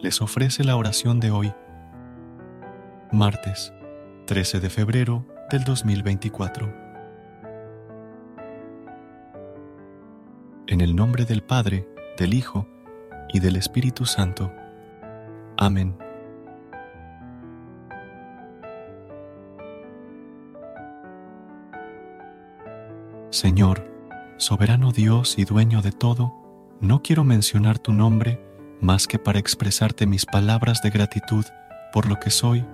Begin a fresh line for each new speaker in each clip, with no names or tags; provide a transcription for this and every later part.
les ofrece la oración de hoy, martes 13 de febrero del 2024. En el nombre del Padre, del Hijo y del Espíritu Santo. Amén. Señor, soberano Dios y dueño de todo, no quiero mencionar tu nombre más que para expresarte mis palabras de gratitud por lo que soy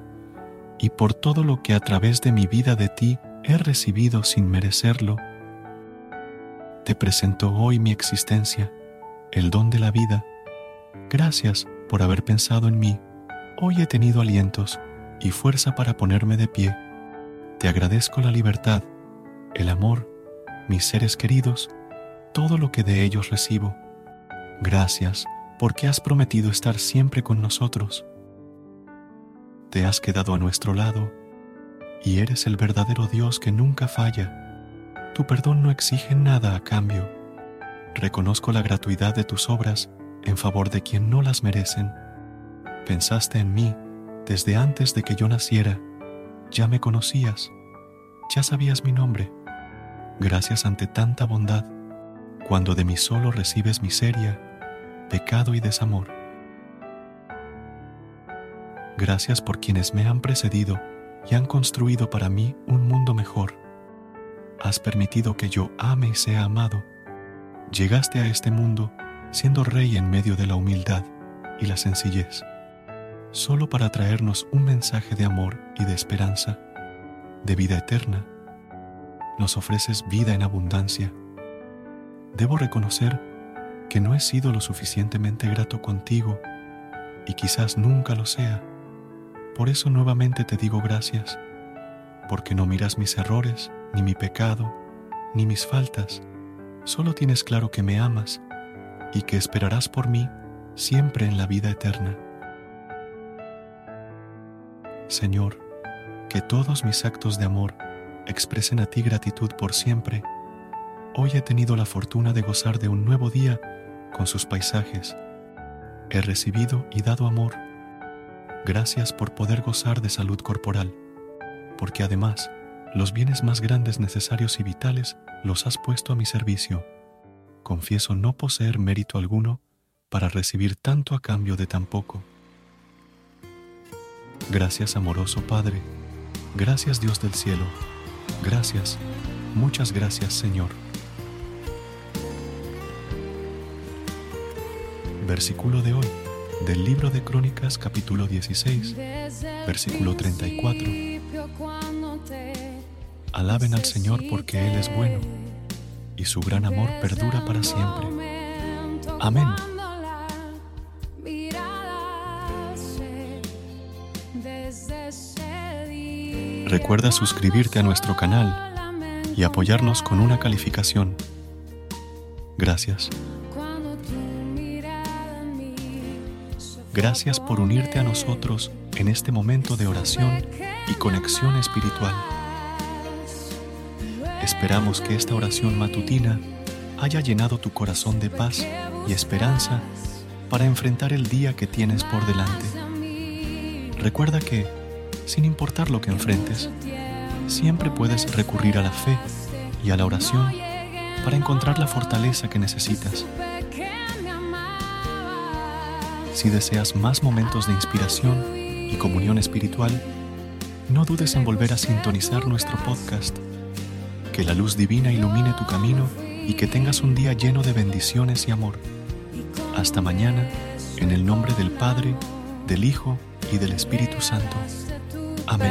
y por todo lo que a través de mi vida de ti he recibido sin merecerlo. Te presento hoy mi existencia, el don de la vida. Gracias por haber pensado en mí. Hoy he tenido alientos y fuerza para ponerme de pie. Te agradezco la libertad, el amor, mis seres queridos, todo lo que de ellos recibo. Gracias porque has prometido estar siempre con nosotros. Te has quedado a nuestro lado y eres el verdadero Dios que nunca falla. Tu perdón no exige nada a cambio. Reconozco la gratuidad de tus obras en favor de quien no las merecen. Pensaste en mí desde antes de que yo naciera. Ya me conocías. Ya sabías mi nombre. Gracias ante tanta bondad, cuando de mí solo recibes miseria, pecado y desamor. Gracias por quienes me han precedido y han construido para mí un mundo mejor. Has permitido que yo ame y sea amado. Llegaste a este mundo siendo rey en medio de la humildad y la sencillez, solo para traernos un mensaje de amor y de esperanza, de vida eterna. Nos ofreces vida en abundancia. Debo reconocer que no he sido lo suficientemente grato contigo y quizás nunca lo sea. Por eso nuevamente te digo gracias, porque no miras mis errores, ni mi pecado, ni mis faltas. Solo tienes claro que me amas y que esperarás por mí siempre en la vida eterna. Señor, que todos mis actos de amor expresen a ti gratitud por siempre. Hoy he tenido la fortuna de gozar de un nuevo día con sus paisajes. He recibido y dado amor. Gracias por poder gozar de salud corporal, porque además los bienes más grandes necesarios y vitales los has puesto a mi servicio. Confieso no poseer mérito alguno para recibir tanto a cambio de tan poco. Gracias amoroso Padre, gracias Dios del cielo, gracias, muchas gracias Señor. Versículo de hoy del libro de Crónicas capítulo 16, versículo 34. Alaben al Señor porque Él es bueno y su gran amor perdura para siempre. Amén. Recuerda suscribirte a nuestro canal y apoyarnos con una calificación. Gracias. Gracias por unirte a nosotros en este momento de oración y conexión espiritual. Esperamos que esta oración matutina haya llenado tu corazón de paz y esperanza para enfrentar el día que tienes por delante. Recuerda que, sin importar lo que enfrentes, siempre puedes recurrir a la fe y a la oración para encontrar la fortaleza que necesitas. Si deseas más momentos de inspiración y comunión espiritual, no dudes en volver a sintonizar nuestro podcast. Que la luz divina ilumine tu camino y que tengas un día lleno de bendiciones y amor. Hasta mañana, en el nombre del Padre, del Hijo y del Espíritu Santo. Amén.